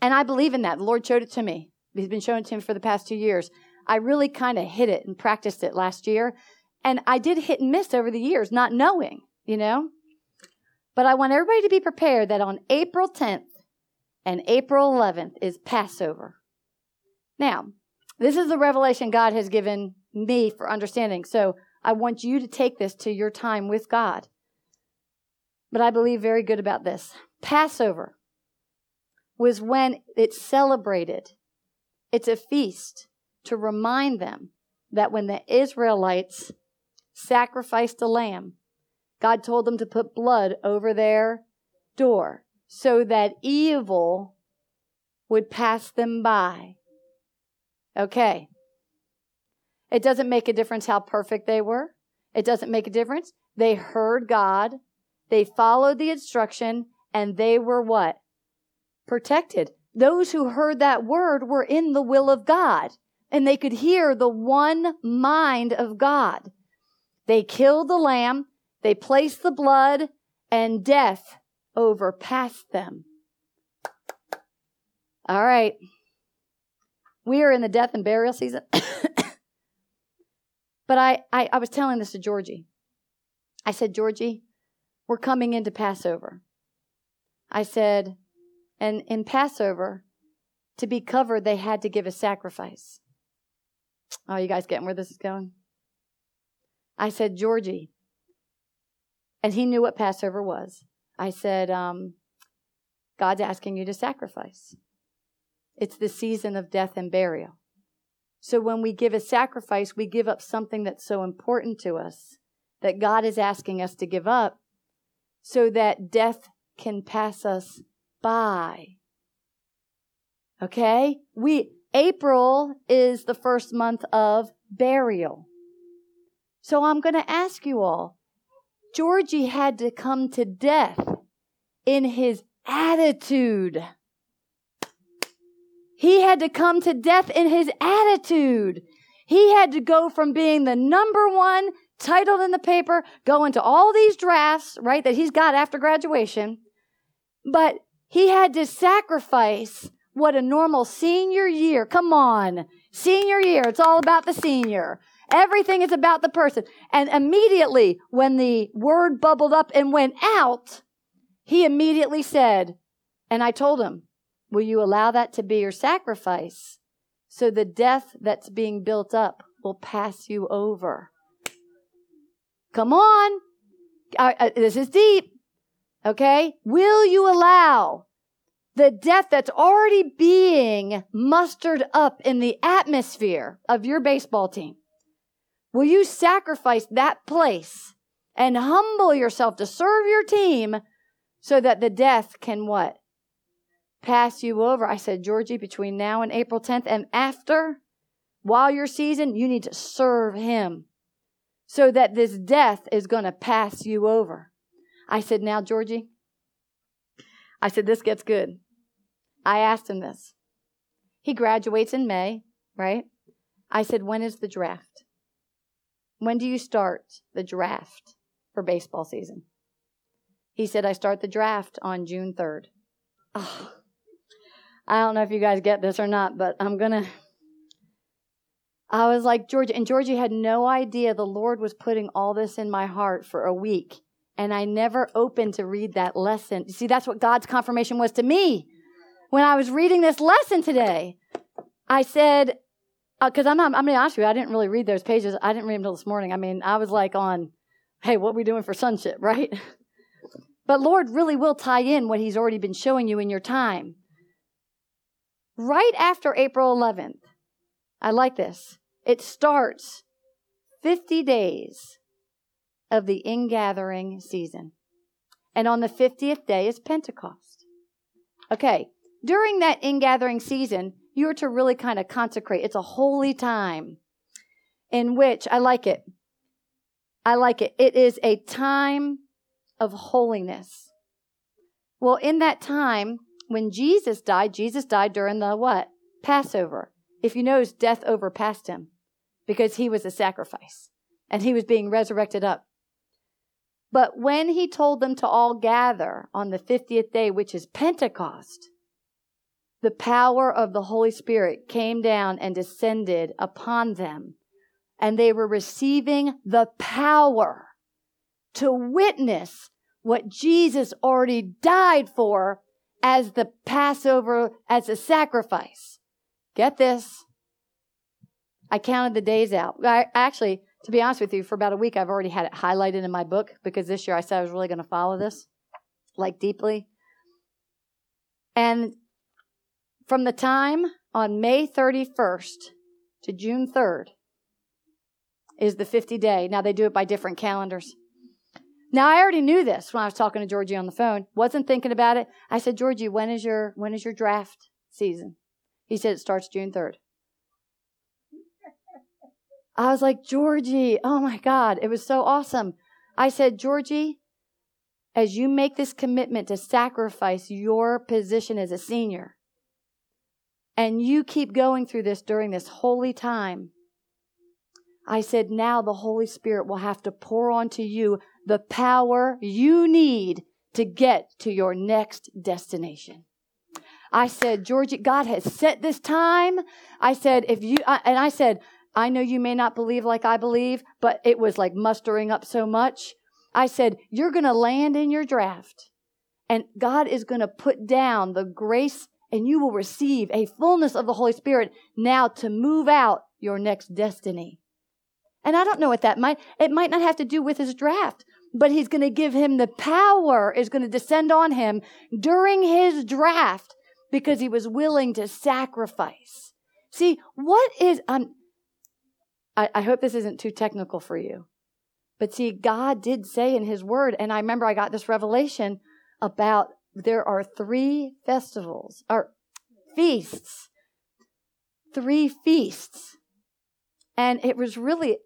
And I believe in that. The Lord showed it to me. He's been showing it to me for the past two years. I really kind of hit it and practiced it last year. And I did hit and miss over the years, not knowing, you know? But I want everybody to be prepared that on April 10th and April 11th is Passover. Now, this is the revelation God has given me for understanding. So I want you to take this to your time with God. But I believe very good about this. Passover was when it's celebrated. It's a feast to remind them that when the Israelites sacrificed a lamb, God told them to put blood over their door so that evil would pass them by. Okay. It doesn't make a difference how perfect they were. It doesn't make a difference. They heard God. They followed the instruction and they were what? Protected. Those who heard that word were in the will of God and they could hear the one mind of God. They killed the lamb, they placed the blood, and death overpassed them. All right. We are in the death and burial season. but I, I, I was telling this to Georgie. I said, Georgie, we're coming into Passover. I said, and in Passover, to be covered, they had to give a sacrifice. Oh, you guys getting where this is going? I said, Georgie. And he knew what Passover was. I said, um, God's asking you to sacrifice. It's the season of death and burial. So when we give a sacrifice, we give up something that's so important to us that God is asking us to give up so that death can pass us by. Okay? We, April is the first month of burial. So I'm going to ask you all, Georgie had to come to death in his attitude. He had to come to death in his attitude. He had to go from being the number one titled in the paper, go into all these drafts, right, that he's got after graduation. But he had to sacrifice what a normal senior year. Come on. Senior year. It's all about the senior. Everything is about the person. And immediately when the word bubbled up and went out, he immediately said, and I told him, Will you allow that to be your sacrifice? So the death that's being built up will pass you over. Come on. I, I, this is deep. Okay. Will you allow the death that's already being mustered up in the atmosphere of your baseball team? Will you sacrifice that place and humble yourself to serve your team so that the death can what? pass you over. I said, Georgie, between now and April 10th and after, while your season, you need to serve him so that this death is going to pass you over. I said, now, Georgie, I said, this gets good. I asked him this. He graduates in May, right? I said, when is the draft? When do you start the draft for baseball season? He said, I start the draft on June 3rd. Oh, I don't know if you guys get this or not, but I'm going to. I was like, Georgia, and Georgie had no idea the Lord was putting all this in my heart for a week. And I never opened to read that lesson. You see, that's what God's confirmation was to me. When I was reading this lesson today, I said, because uh, I'm not, I'm to ask you, I didn't really read those pages. I didn't read them until this morning. I mean, I was like on, hey, what we doing for sonship, right? But Lord really will tie in what He's already been showing you in your time right after April 11th. I like this. It starts 50 days of the ingathering season. And on the 50th day is Pentecost. Okay, during that ingathering season, you are to really kind of consecrate. It's a holy time in which I like it. I like it. It is a time of holiness. Well, in that time, when Jesus died, Jesus died during the what? Passover. If you notice, death overpassed him because he was a sacrifice and he was being resurrected up. But when he told them to all gather on the 50th day, which is Pentecost, the power of the Holy Spirit came down and descended upon them. And they were receiving the power to witness what Jesus already died for as the Passover, as a sacrifice. Get this. I counted the days out. I actually, to be honest with you, for about a week, I've already had it highlighted in my book because this year I said I was really going to follow this, like deeply. And from the time on May 31st to June 3rd is the 50 day. Now they do it by different calendars. Now I already knew this when I was talking to Georgie on the phone. Wasn't thinking about it. I said, Georgie, when is your when is your draft season? He said it starts June third. I was like, Georgie, oh my God, it was so awesome. I said, Georgie, as you make this commitment to sacrifice your position as a senior, and you keep going through this during this holy time, I said, now the Holy Spirit will have to pour onto you the power you need to get to your next destination. I said, Georgie, God has set this time. I said, if you, and I said, I know you may not believe like I believe, but it was like mustering up so much. I said, you're going to land in your draft and God is going to put down the grace and you will receive a fullness of the Holy Spirit now to move out your next destiny. And I don't know what that might, it might not have to do with his draft, but he's going to give him the power is going to descend on him during his draft because he was willing to sacrifice. See, what is, um, I, I hope this isn't too technical for you. But see, God did say in His Word, and I remember I got this revelation about there are three festivals, or feasts, three feasts. And it was really,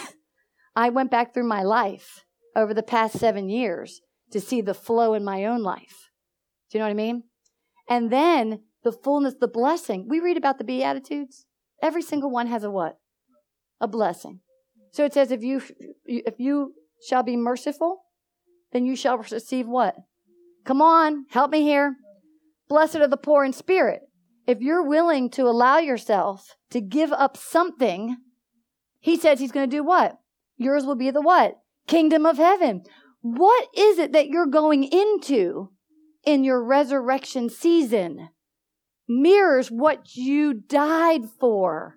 I went back through my life over the past seven years to see the flow in my own life. Do you know what I mean? And then the fullness, the blessing. We read about the Beatitudes. Every single one has a what? A blessing. So it says, if you if you shall be merciful, then you shall receive what? Come on, help me here. Blessed are the poor in spirit. If you're willing to allow yourself to give up something, he says he's going to do what? Yours will be the what? Kingdom of heaven. What is it that you're going into in your resurrection season? Mirrors what you died for.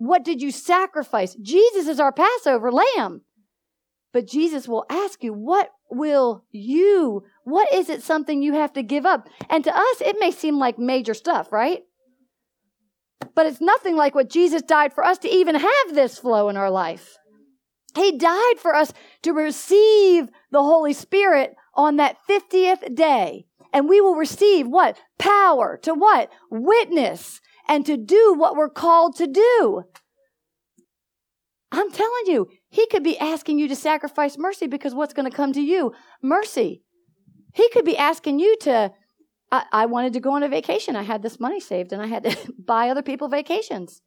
What did you sacrifice? Jesus is our Passover lamb. But Jesus will ask you, what will you, what is it something you have to give up? And to us, it may seem like major stuff, right? But it's nothing like what Jesus died for us to even have this flow in our life. He died for us to receive the Holy Spirit on that 50th day. And we will receive what? Power to what? Witness and to do what we're called to do. I'm telling you, he could be asking you to sacrifice mercy because what's going to come to you? Mercy. He could be asking you to. I, I, wanted to go on a vacation. I had this money saved and I had to buy other people vacations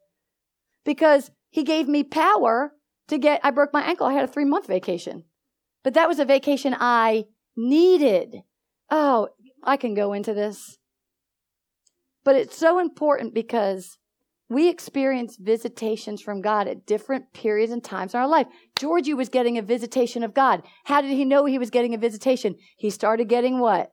because he gave me power to get. I broke my ankle. I had a three month vacation, but that was a vacation I needed. Oh, I can go into this. But it's so important because we experience visitations from God at different periods and times in our life. Georgie was getting a visitation of God. How did he know he was getting a visitation? He started getting what?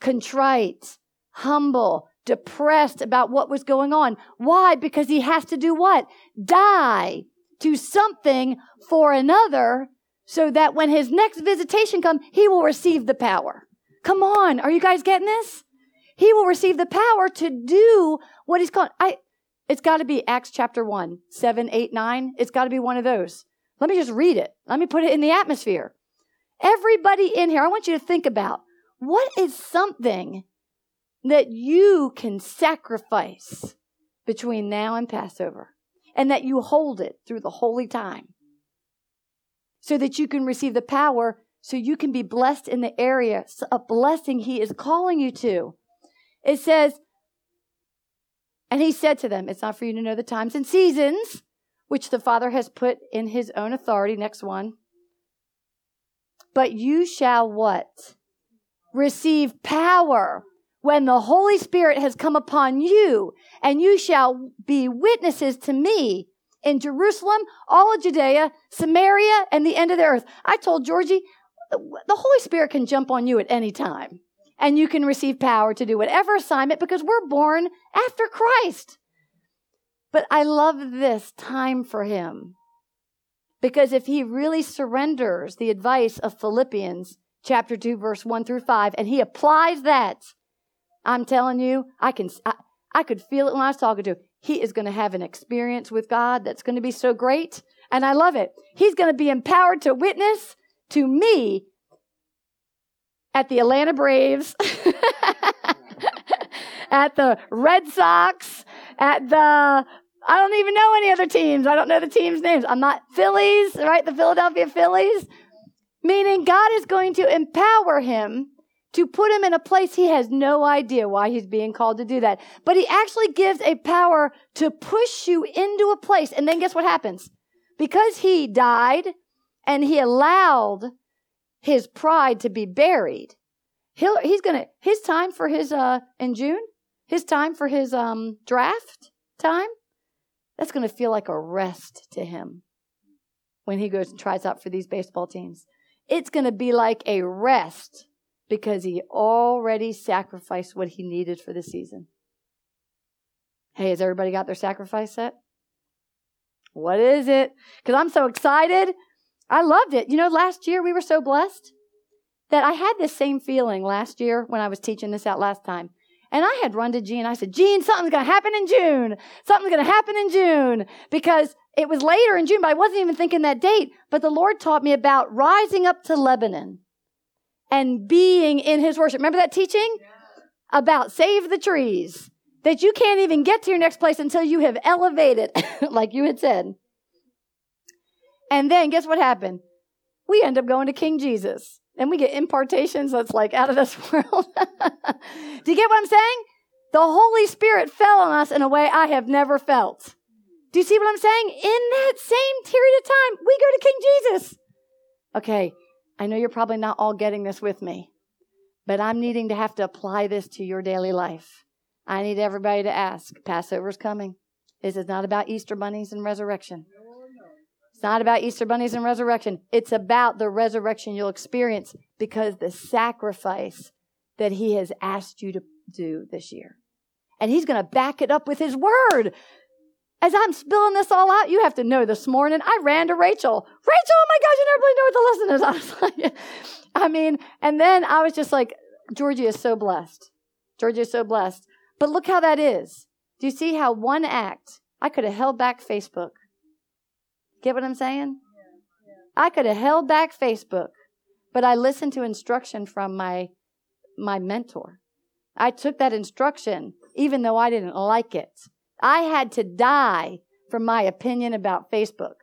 Contrite, humble, depressed about what was going on. Why? Because he has to do what? Die to something for another so that when his next visitation comes, he will receive the power. Come on. Are you guys getting this? He will receive the power to do what he's called. I, it's got to be Acts chapter 1, 7, 8, 9. It's got to be one of those. Let me just read it. Let me put it in the atmosphere. Everybody in here, I want you to think about what is something that you can sacrifice between now and Passover and that you hold it through the holy time so that you can receive the power so you can be blessed in the area, a blessing he is calling you to. It says, and he said to them, It's not for you to know the times and seasons which the Father has put in his own authority. Next one. But you shall what? Receive power when the Holy Spirit has come upon you, and you shall be witnesses to me in Jerusalem, all of Judea, Samaria, and the end of the earth. I told Georgie, the Holy Spirit can jump on you at any time and you can receive power to do whatever assignment because we're born after Christ. But I love this time for him because if he really surrenders the advice of Philippians chapter 2 verse 1 through 5 and he applies that I'm telling you I can I, I could feel it when I was talking to him he is going to have an experience with God that's going to be so great and I love it he's going to be empowered to witness to me at the Atlanta Braves, at the Red Sox, at the I don't even know any other teams. I don't know the teams' names. I'm not Phillies, right? The Philadelphia Phillies. Meaning God is going to empower him to put him in a place he has no idea why he's being called to do that. But he actually gives a power to push you into a place. And then guess what happens? Because he died and he allowed his pride to be buried. He'll, he's gonna, his time for his, uh, in June, his time for his, um, draft time, that's gonna feel like a rest to him when he goes and tries out for these baseball teams. It's gonna be like a rest because he already sacrificed what he needed for the season. Hey, has everybody got their sacrifice set? What is it? Because I'm so excited. I loved it. You know, last year we were so blessed that I had this same feeling last year when I was teaching this out last time. And I had run to Jean. I said, Jean, something's going to happen in June. Something's going to happen in June because it was later in June, but I wasn't even thinking that date. But the Lord taught me about rising up to Lebanon and being in his worship. Remember that teaching? About save the trees. That you can't even get to your next place until you have elevated, like you had said. And then guess what happened? We end up going to King Jesus. And we get impartations that's like out of this world. Do you get what I'm saying? The Holy Spirit fell on us in a way I have never felt. Do you see what I'm saying? In that same period of time, we go to King Jesus. Okay, I know you're probably not all getting this with me, but I'm needing to have to apply this to your daily life. I need everybody to ask Passover's coming. This is not about Easter bunnies and resurrection. It's not about Easter bunnies and resurrection. It's about the resurrection you'll experience because the sacrifice that He has asked you to do this year. And He's going to back it up with His word. As I'm spilling this all out, you have to know this morning, I ran to Rachel. Rachel, oh my gosh, you never really know what the lesson is. I was like, I mean, and then I was just like, Georgie is so blessed. Georgie is so blessed. But look how that is. Do you see how one act, I could have held back Facebook. Get what I'm saying? I could have held back Facebook, but I listened to instruction from my my mentor. I took that instruction even though I didn't like it. I had to die from my opinion about Facebook.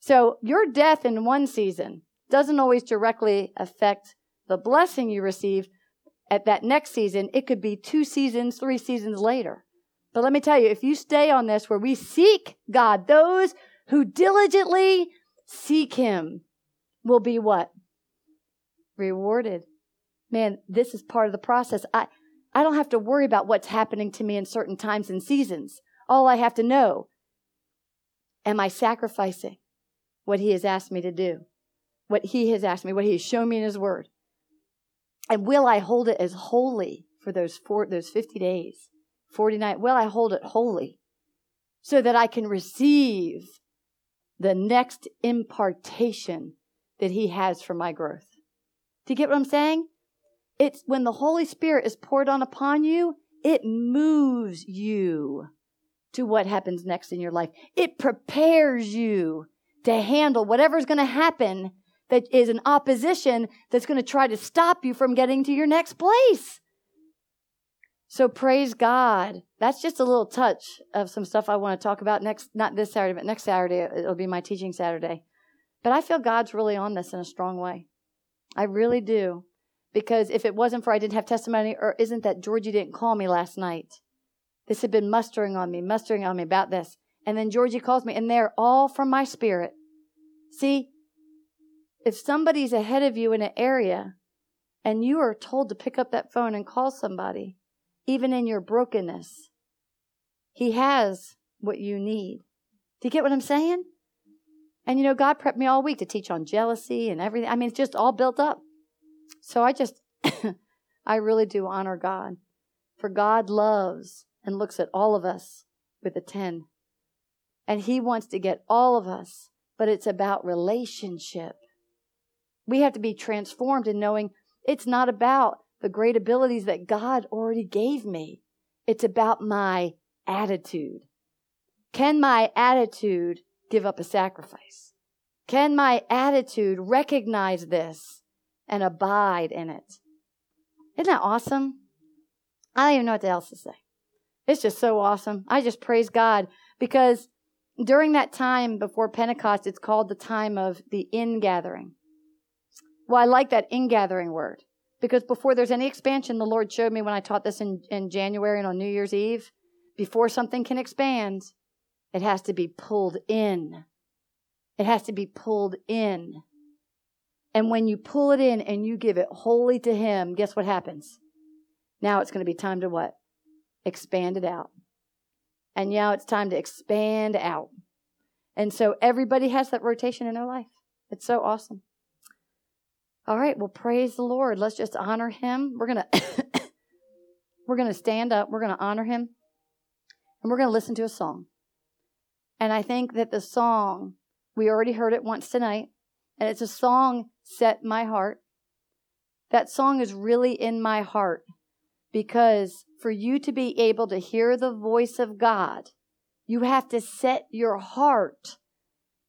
So your death in one season doesn't always directly affect the blessing you receive at that next season. It could be two seasons, three seasons later. But let me tell you, if you stay on this where we seek God, those who diligently seek him will be what? Rewarded. Man, this is part of the process. I, I don't have to worry about what's happening to me in certain times and seasons. All I have to know, am I sacrificing what he has asked me to do? What he has asked me, what he has shown me in his word? And will I hold it as holy for those four, those 50 days? 49, will I hold it holy so that I can receive the next impartation that He has for my growth. Do you get what I'm saying? It's when the Holy Spirit is poured on upon you, it moves you to what happens next in your life. It prepares you to handle whatever's going to happen that is an opposition that's going to try to stop you from getting to your next place. So praise God. That's just a little touch of some stuff I want to talk about next, not this Saturday, but next Saturday. It'll be my teaching Saturday. But I feel God's really on this in a strong way. I really do. Because if it wasn't for I didn't have testimony, or isn't that Georgie didn't call me last night? This had been mustering on me, mustering on me about this. And then Georgie calls me, and they're all from my spirit. See, if somebody's ahead of you in an area and you are told to pick up that phone and call somebody, even in your brokenness. He has what you need. Do you get what I'm saying? And you know, God prepped me all week to teach on jealousy and everything. I mean, it's just all built up. So I just, I really do honor God. For God loves and looks at all of us with a 10. And He wants to get all of us, but it's about relationship. We have to be transformed in knowing it's not about the great abilities that God already gave me. It's about my attitude. Can my attitude give up a sacrifice? Can my attitude recognize this and abide in it? Isn't that awesome? I don't even know what else to say. It's just so awesome. I just praise God because during that time before Pentecost, it's called the time of the ingathering. Well, I like that ingathering word because before there's any expansion, the Lord showed me when I taught this in, in January and on New Year's Eve, before something can expand, it has to be pulled in. It has to be pulled in. And when you pull it in and you give it wholly to Him, guess what happens? Now it's going to be time to what? Expand it out. And now it's time to expand out. And so everybody has that rotation in their life. It's so awesome. All right, well, praise the Lord. Let's just honor him. We're gonna we're gonna stand up, we're gonna honor him, and we're gonna listen to a song. And I think that the song, we already heard it once tonight, and it's a song set my heart. That song is really in my heart Because for you to be able to hear the voice of God, you have to set your heart.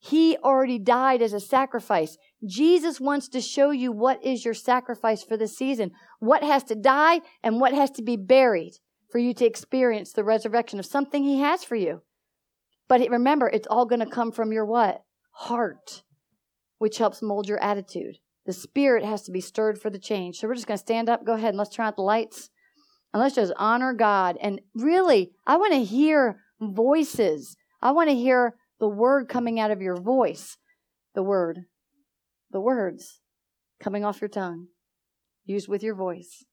He already died as a sacrifice. Jesus wants to show you what is your sacrifice for the season, what has to die and what has to be buried for you to experience the resurrection of something he has for you. But remember, it's all going to come from your what? Heart, which helps mold your attitude. The spirit has to be stirred for the change. So we're just going to stand up. Go ahead and let's turn out the lights. And let's just honor God. And really, I want to hear voices. I want to hear the word coming out of your voice. The word. The words coming off your tongue. Used with your voice.